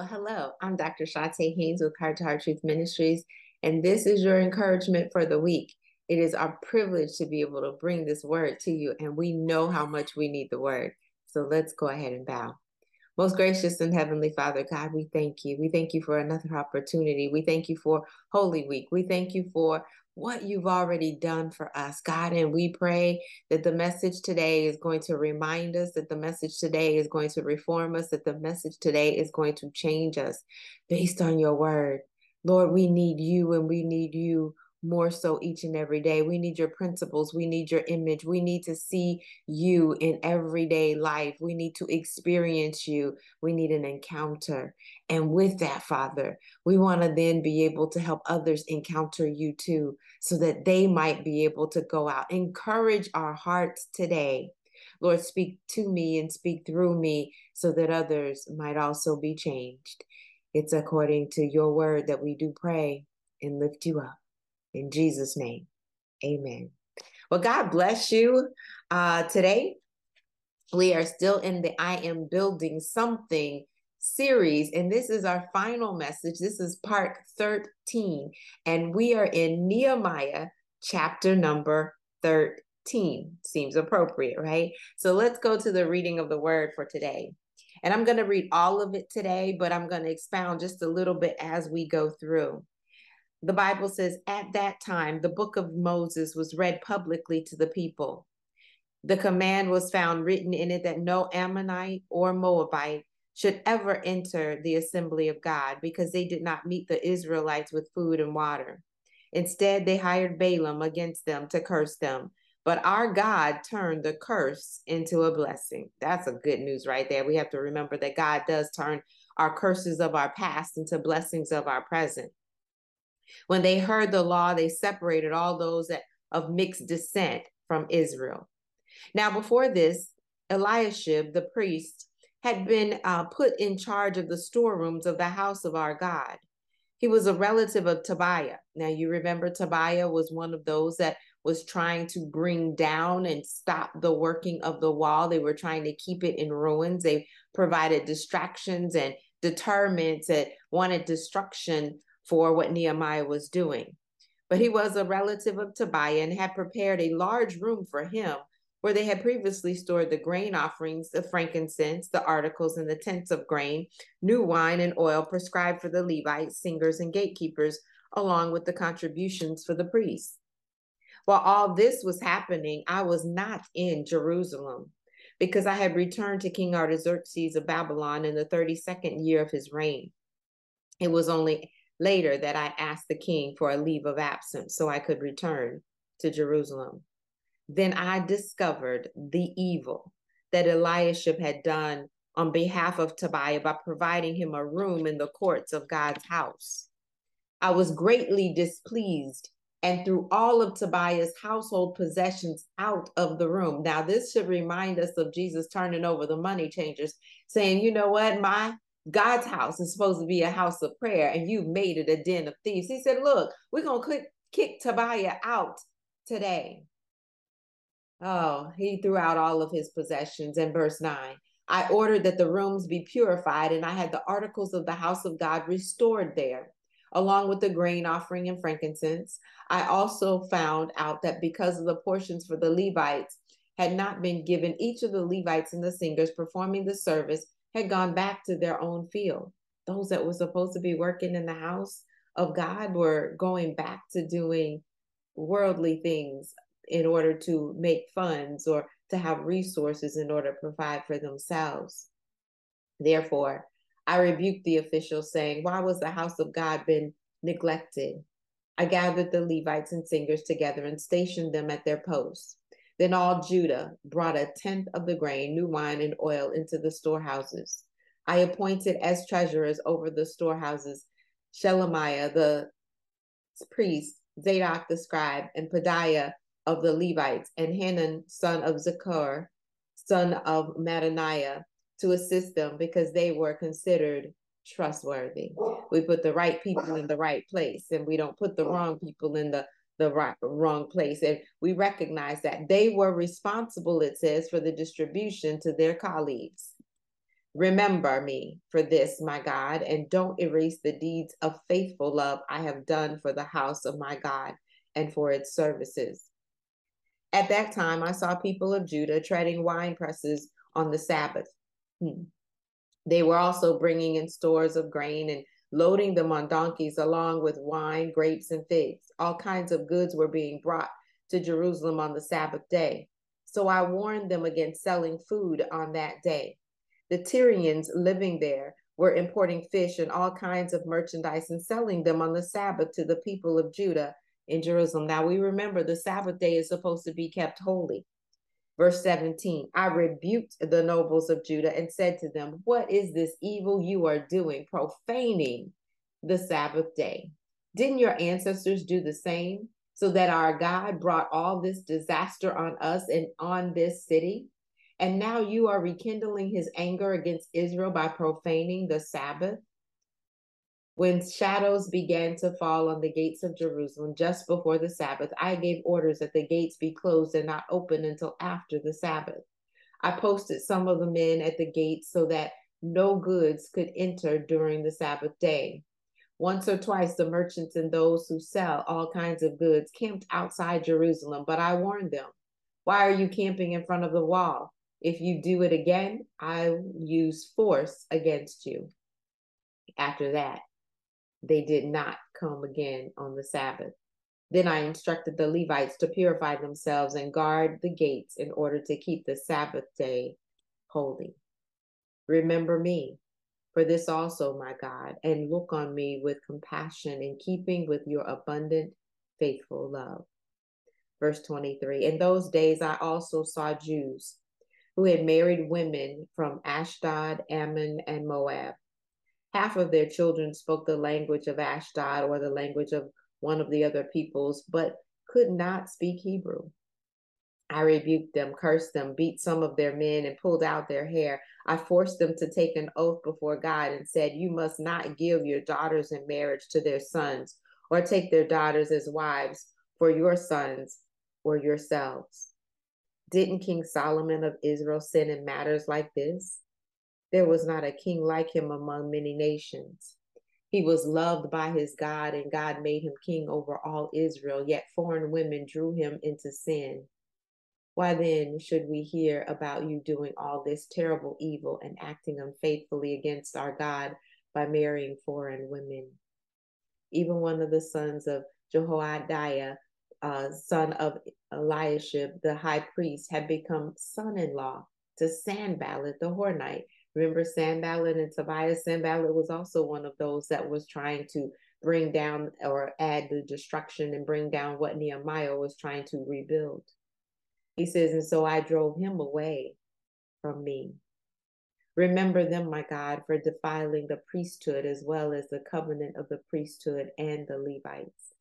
Well, hello, I'm Dr. Chonta Haynes with Heart to Heart Truth Ministries, and this is your encouragement for the week. It is our privilege to be able to bring this word to you, and we know how much we need the word. So let's go ahead and bow. Most gracious and heavenly Father, God, we thank you. We thank you for another opportunity. We thank you for Holy Week. We thank you for what you've already done for us, God. And we pray that the message today is going to remind us, that the message today is going to reform us, that the message today is going to change us based on your word. Lord, we need you and we need you more so each and every day. We need your principles. We need your image. We need to see you in everyday life. We need to experience you. We need an encounter. And with that, Father, we want to then be able to help others encounter you too, so that they might be able to go out. Encourage our hearts today. Lord, speak to me and speak through me so that others might also be changed. It's according to your word that we do pray and lift you up. In Jesus' name, amen. Well, God bless you. Uh, today, we are still in the I Am Building Something series, and this is our final message. This is part 13, and we are in Nehemiah chapter number 13. Seems appropriate, right? So let's go to the reading of the word for today. And I'm going to read all of it today, but I'm going to expound just a little bit as we go through the Bible says, at that time, the book of Moses was read publicly to the people. The command was found written in it that no Ammonite or Moabite should ever enter the assembly of God because they did not meet the Israelites with food and water. Instead, they hired Balaam against them to curse them. But our God turned the curse into a blessing. That's a good news right there. We have to remember that God does turn our curses of our past into blessings of our present. When they heard the law, they separated all those that, of mixed descent from Israel. Now, before this, Eliashib, the priest, had been uh, put in charge of the storerooms of the house of our God. He was a relative of Tobiah. Now, you remember Tobiah was one of those that was trying to bring down and stop the working of the wall. They were trying to keep it in ruins. They provided distractions and determinants that wanted destruction for what Nehemiah was doing. But he was a relative of Tobiah and had prepared a large room for him where they had previously stored the grain offerings, the frankincense, the articles, and the tents of grain, new wine and oil prescribed for the Levites, singers, and gatekeepers, along with the contributions for the priests. While all this was happening, I was not in Jerusalem because I had returned to King Artaxerxes of Babylon in the 32nd year of his reign. It was only later that I asked the king for a leave of absence so I could return to Jerusalem. Then I discovered the evil that Eliashib had done on behalf of Tobiah by providing him a room in the courts of God's house. I was greatly displeased and threw all of Tobiah's household possessions out of the room. Now, this should remind us of Jesus turning over the money changers, saying, You know what? My God's house is supposed to be a house of prayer, and you've made it a den of thieves. He said, Look, we're going to kick Tobiah out today. Oh, he threw out all of his possessions. In verse 9, I ordered that the rooms be purified, and I had the articles of the house of God restored there, along with the grain offering and frankincense. I also found out that because of the portions for the Levites had not been given, each of the Levites and the singers performing the service had gone back to their own field. Those that were supposed to be working in the house of God were going back to doing worldly things in order to make funds or to have resources in order to provide for themselves. Therefore, I rebuked the officials, saying, Why was the house of God been neglected? I gathered the Levites and singers together and stationed them at their posts. Then all Judah brought a tenth of the grain, new wine, and oil into the storehouses. I appointed as treasurers over the storehouses Shelemiah the priest, Zadok the scribe, and Pedaiah of the Levites, and Hanan son of Zakur, son of Mattaniah, to assist them because they were considered trustworthy. We put the right people in the right place, and we don't put the wrong people in the the right, wrong place. And we recognize that they were responsible, it says, for the distribution to their colleagues. Remember me for this, my God, and don't erase the deeds of faithful love I have done for the house of my God and for its services. At that time, I saw people of Judah treading wine presses on the Sabbath. Hmm. They were also bringing in stores of grain and loading them on donkeys, along with wine, grapes, and figs. All kinds of goods were being brought to Jerusalem on the Sabbath day. So I warned them against selling food on that day. The Tyrians living there were importing fish and all kinds of merchandise and selling them on the Sabbath to the people of Judah in Jerusalem. Now we remember the Sabbath day is supposed to be kept holy. Verse 17 I rebuked the nobles of Judah and said to them, What is this evil you are doing, profaning the Sabbath day? Didn't your ancestors do the same? So that our God brought all this disaster on us and on this city? And now you are rekindling his anger against Israel by profaning the Sabbath? When shadows began to fall on the gates of Jerusalem just before the Sabbath, I gave orders that the gates be closed and not open until after the Sabbath. I posted some of the men at the gates so that no goods could enter during the Sabbath day. Once or twice, the merchants and those who sell all kinds of goods camped outside Jerusalem, but I warned them Why are you camping in front of the wall? If you do it again, I will use force against you. After that, they did not come again on the Sabbath. Then I instructed the Levites to purify themselves and guard the gates in order to keep the Sabbath day holy. Remember me for this also, my God, and look on me with compassion in keeping with your abundant, faithful love. Verse 23 In those days I also saw Jews who had married women from Ashdod, Ammon, and Moab half of their children spoke the language of Ashdod or the language of one of the other peoples, but could not speak Hebrew. I rebuked them, cursed them, beat some of their men, and pulled out their hair. I forced them to take an oath before God and said, You must not give your daughters in marriage to their sons, or take their daughters as wives for your sons or yourselves. Didn't King Solomon of Israel sin in matters like this? There was not a king like him among many nations. He was loved by his God, and God made him king over all Israel, yet foreign women drew him into sin. Why then should we hear about you doing all this terrible evil and acting unfaithfully against our God by marrying foreign women? Even one of the sons of Jehoiada, uh, son of Eliashib, the high priest, had become son in law to Sanballat the Horonite Remember Sanballat and Tobias? Sanballat was also one of those that was trying to bring down or add the destruction and bring down what Nehemiah was trying to rebuild. He says, and so I drove him away from me. Remember them, my God, for defiling the priesthood as well as the covenant of the priesthood and the Levites.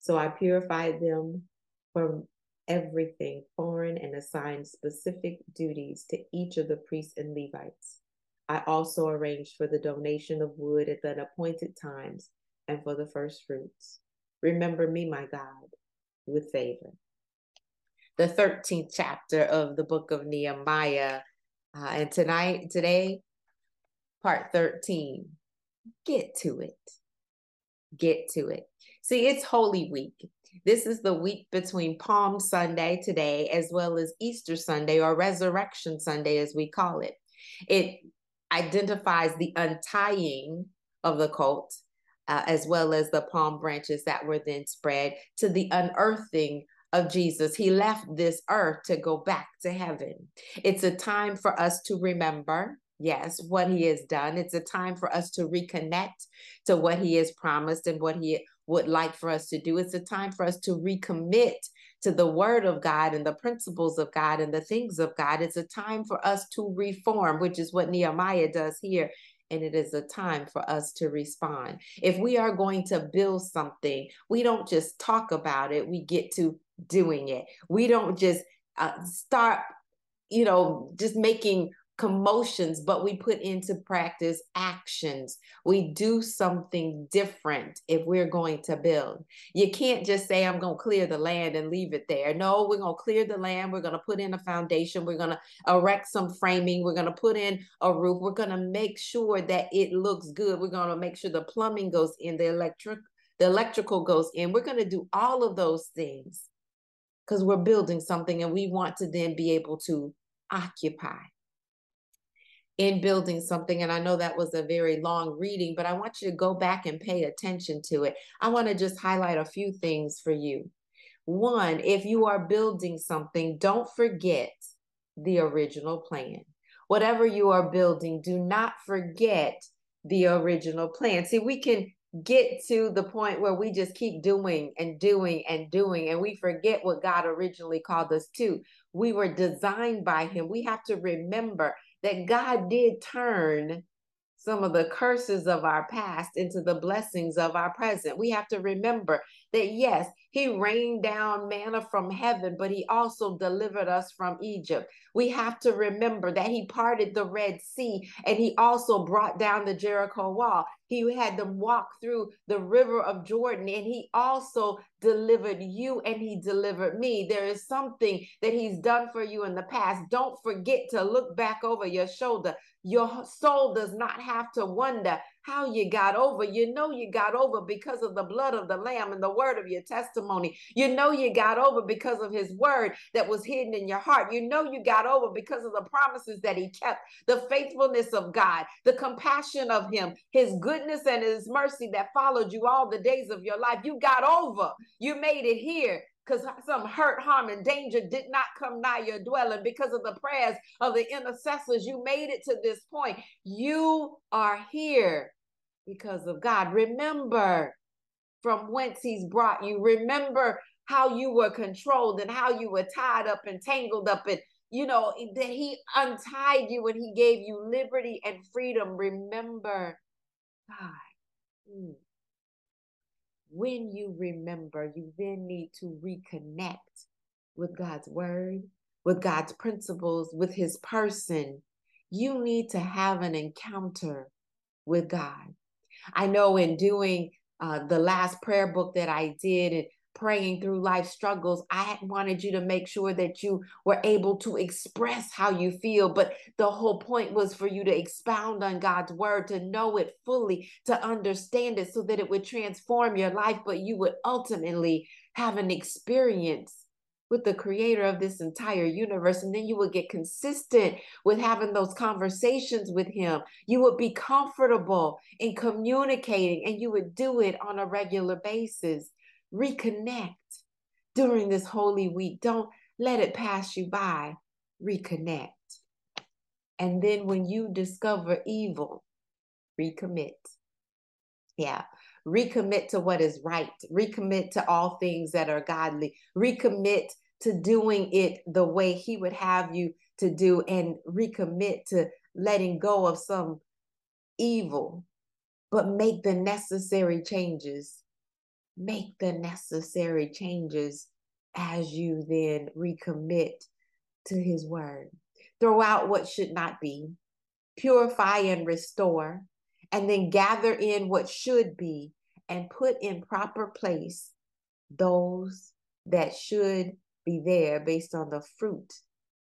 So I purified them from everything foreign and assigned specific duties to each of the priests and Levites. I also arranged for the donation of wood at the appointed times and for the first fruits. Remember me, my God, with favor. The 13th chapter of the book of Nehemiah. Uh, and tonight, today, part 13. Get to it. Get to it. See, it's Holy Week. This is the week between Palm Sunday today, as well as Easter Sunday or Resurrection Sunday, as we call it. It identifies the untying of the colt, uh, as well as the palm branches that were then spread to the unearthing of Jesus. He left this earth to go back to heaven. It's a time for us to remember yes, what he has done. It's a time for us to reconnect to what he has promised and what he would like for us to do. It's a time for us to recommit to the word of God and the principles of God and the things of God. It's a time for us to reform, which is what Nehemiah does here. And it is a time for us to respond. If we are going to build something, we don't just talk about it, we get to doing it. We don't just uh, start, you know, just making commotions, but we put into practice actions. We do something different if we're going to build. You can't just say, I'm going to clear the land and leave it there. No, we're going to clear the land. We're going to put in a foundation. We're going to erect some framing. We're going to put in a roof. We're going to make sure that it looks good. We're going to make sure the plumbing goes in, the electric, the electrical goes in. We're going to do all of those things because we're building something and we want to then be able to occupy in building something. And I know that was a very long reading, but I want you to go back and pay attention to it. I want to just highlight a few things for you. One, if you are building something, don't forget the original plan. Whatever you are building, do not forget the original plan. See, we can get to the point where we just keep doing and doing and doing, and we forget what God originally called us to. We were designed by Him. We have to remember that God did turn some of the curses of our past into the blessings of our present. We have to remember that yes, he rained down manna from heaven, but he also delivered us from Egypt. We have to remember that he parted the Red Sea and he also brought down the Jericho wall. He had them walk through the river of Jordan and he also delivered you and he delivered me. There is something that he's done for you in the past. Don't forget to look back over your shoulder. Your soul does not have to wonder how you got over. You know you got over because of the blood of the Lamb and the word of your testimony. You know you got over because of his word that was hidden in your heart. You know you got over because of the promises that he kept, the faithfulness of God, the compassion of him, his goodness and his mercy that followed you all the days of your life. You got over. You made it here because some hurt, harm, and danger did not come nigh your dwelling because of the prayers of the intercessors. You made it to this point. You are here because of God. Remember from whence He's brought you. Remember how you were controlled and how you were tied up and tangled up and you know that he untied you and he gave you liberty and freedom remember god mm. When you remember you then need to reconnect with god's word with god's principles with his person. You need to have an encounter with god. I know in doing uh, the last prayer book that I did and praying through life struggles, I wanted you to make sure that you were able to express how you feel. But the whole point was for you to expound on God's word, to know it fully, to understand it so that it would transform your life, but you would ultimately have an experience with the creator of this entire universe. And then you would get consistent with having those conversations with him. You would be comfortable in communicating and you would do it on a regular basis. Reconnect during this holy week. Don't let it pass you by. Reconnect. And then when you discover evil, recommit. Yeah recommit to what is right, recommit to all things that are godly, recommit to doing it the way He would have you to do, and recommit to letting go of some evil, but make the necessary changes. Make the necessary changes as you then recommit to His word. Throw out what should not be, purify and restore, and then gather in what should be and put in proper place those that should be there based on the fruit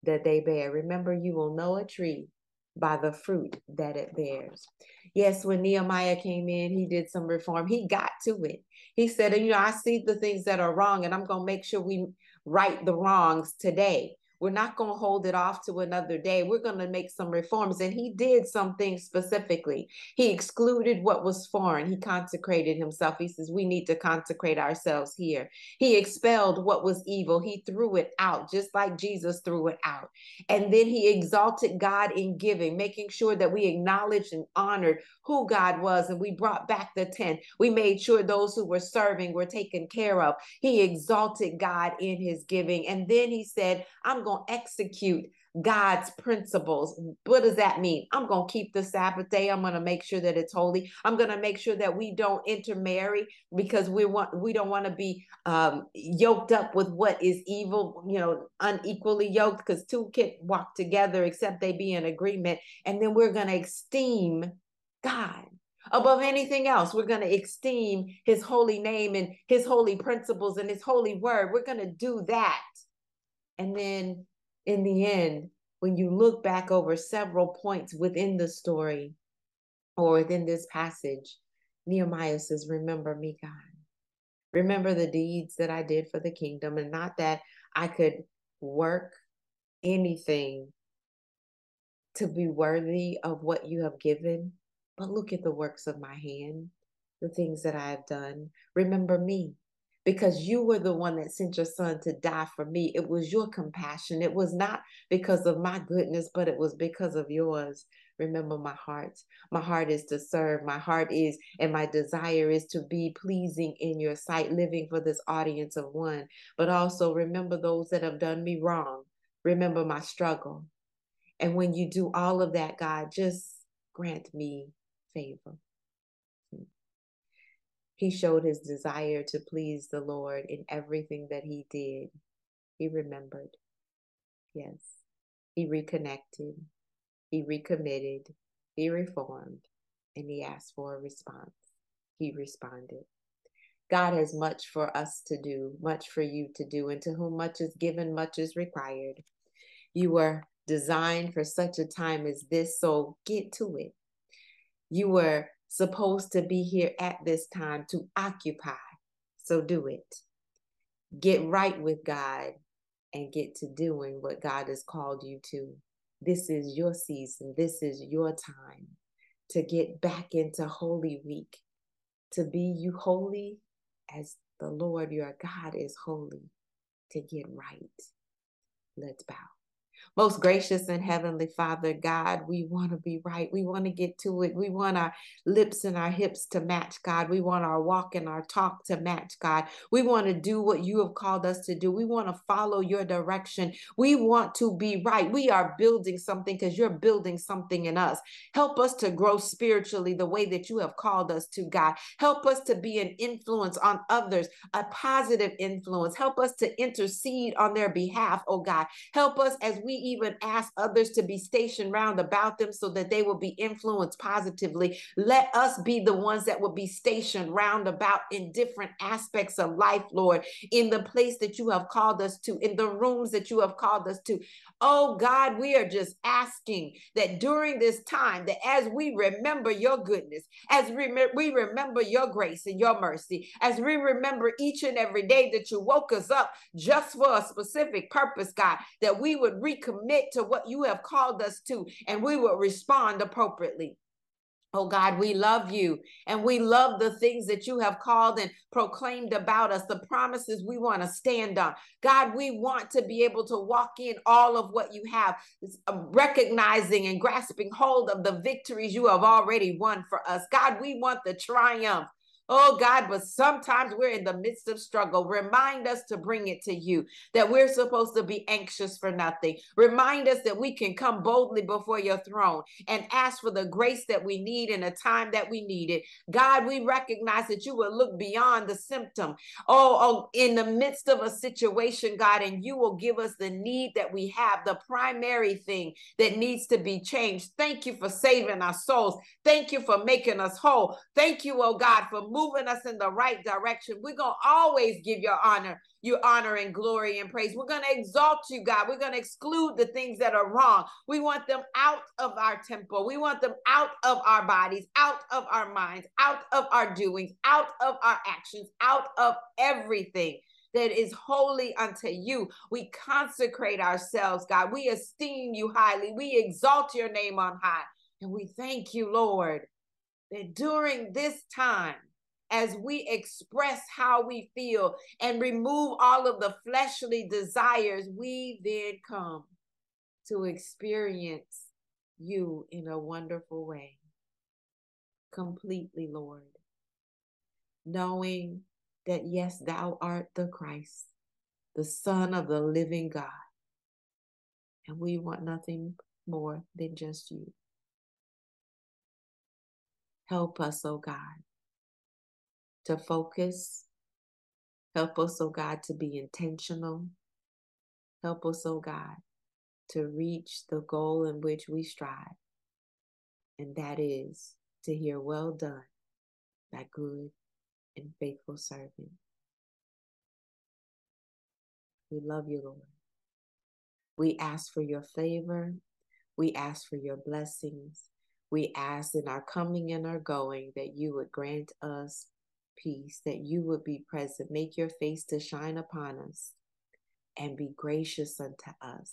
that they bear. Remember, you will know a tree by the fruit that it bears. Yes, when Nehemiah came in, he did some reform. He got to it. He said, and, You know, I see the things that are wrong, and I'm going to make sure we right the wrongs today. We're not going to hold it off to another day. We're going to make some reforms. And he did something specifically. He excluded what was foreign. He consecrated himself. He says, We need to consecrate ourselves here. He expelled what was evil. He threw it out, just like Jesus threw it out. And then he exalted God in giving, making sure that we acknowledged and honored who God was. And we brought back the 10. We made sure those who were serving were taken care of. He exalted God in his giving. And then he said, I'm going going to execute God's principles. What does that mean? I'm going to keep the Sabbath day. I'm going to make sure that it's holy. I'm going to make sure that we don't intermarry because we want we don't want to be um, yoked up with what is evil, you know, unequally yoked because two can't walk together except they be in agreement. And then we're going to esteem God above anything else. We're going to esteem his holy name and his holy principles and his holy word. We're going to do that. And then in the end, when you look back over several points within the story or within this passage, Nehemiah says, Remember me, God. Remember the deeds that I did for the kingdom, and not that I could work anything to be worthy of what you have given, but look at the works of my hand, the things that I have done. Remember me because you were the one that sent your son to die for me. It was your compassion. It was not because of my goodness, but it was because of yours. Remember my heart. My heart is to serve. My heart is, and my desire is to be pleasing in your sight, living for this audience of one. But also remember those that have done me wrong. Remember my struggle. And when you do all of that, God, just grant me favor. He showed his desire to please the Lord in everything that he did. He remembered. Yes. He reconnected. He recommitted. He reformed. And he asked for a response. He responded. God has much for us to do, much for you to do, and to whom much is given, much is required. You were designed for such a time as this, so get to it. You were supposed to be here at this time to occupy. So do it. Get right with God and get to doing what God has called you to. This is your season. This is your time to get back into Holy Week, to be you holy as the Lord your God is holy, to get right. Let's bow. Most gracious and heavenly Father, God, we want to be right. We want to get to it. We want our lips and our hips to match, God. We want our walk and our talk to match, God. We want to do what you have called us to do. We want to follow your direction. We want to be right. We are building something because you're building something in us. Help us to grow spiritually the way that you have called us to, God. Help us to be an influence on others, a positive influence. Help us to intercede on their behalf, oh God. Help us as we even ask others to be stationed round about them so that they will be influenced positively. Let us be the ones that will be stationed round about in different aspects of life, Lord, in the place that you have called us to, in the rooms that you have called us to. Oh God, we are just asking that during this time, that as we remember your goodness, as we, we remember your grace and your mercy, as we remember each and every day that you woke us up just for a specific purpose, God, that we would recommit to what you have called us to and we will respond appropriately. Oh God, we love you and we love the things that you have called and proclaimed about us, the promises we want to stand on. God, we want to be able to walk in all of what you have, um, recognizing and grasping hold of the victories you have already won for us. God, we want the triumph Oh God, but sometimes we're in the midst of struggle. Remind us to bring it to you, that we're supposed to be anxious for nothing. Remind us that we can come boldly before your throne and ask for the grace that we need in a time that we need it. God, we recognize that you will look beyond the symptom. Oh, oh, in the midst of a situation, God, and you will give us the need that we have, the primary thing that needs to be changed. Thank you for saving our souls. Thank you for making us whole. Thank you, oh God, for moving us in the right direction. We're going to always give your honor, your honor and glory and praise. We're going to exalt you, God. We're going to exclude the things that are wrong. We want them out of our temple. We want them out of our bodies, out of our minds, out of our doings, out of our actions, out of everything that is holy unto you. We consecrate ourselves, God. We esteem you highly. We exalt your name on high. And we thank you, Lord, that during this time, as we express how we feel and remove all of the fleshly desires, we then come to experience you in a wonderful way. Completely, Lord. Knowing that, yes, thou art the Christ, the Son of the living God. And we want nothing more than just you. Help us, oh God, to focus. Help us, oh God, to be intentional. Help us, oh God, to reach the goal in which we strive. And that is to hear, Well done, thy good and faithful servant. We love you, Lord. We ask for your favor. We ask for your blessings. We ask in our coming and our going that you would grant us peace, that you would be present, make your face to shine upon us, and be gracious unto us.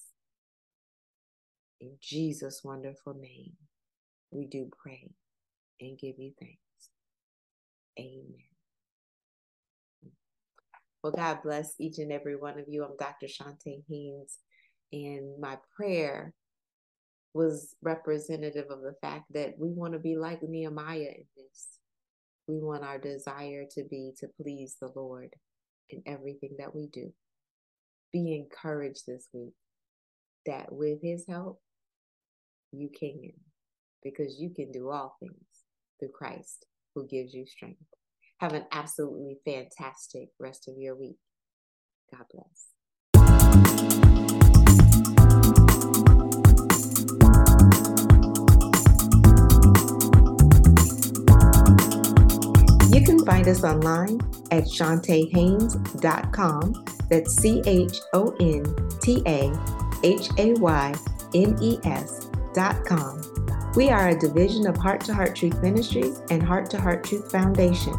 In Jesus' wonderful name, we do pray and give you thanks. Amen. Well, God bless each and every one of you. I'm Dr. Chonta Haynes, and my prayer was representative of the fact that we want to be like Nehemiah in this. We want our desire to be to please the Lord in everything that we do. Be encouraged this week that with His help, you can, because you can do all things through Christ who gives you strength. Have an absolutely fantastic rest of your week. God bless. You can find us online at ChontaHaynes.com. That's C H O N T A H A Y N E S.com. We are a division of Heart to Heart Truth Ministries and Heart to Heart Truth Foundation.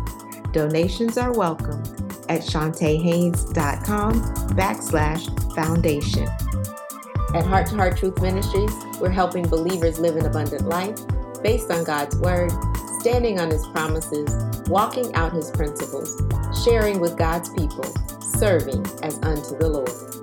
Donations are welcome at ChontaHaynes.com backslash foundation. At Heart to Heart Truth Ministries, we're helping believers live an abundant life based on God's Word, standing on His promises, walking out His principles, sharing with God's people, serving as unto the Lord.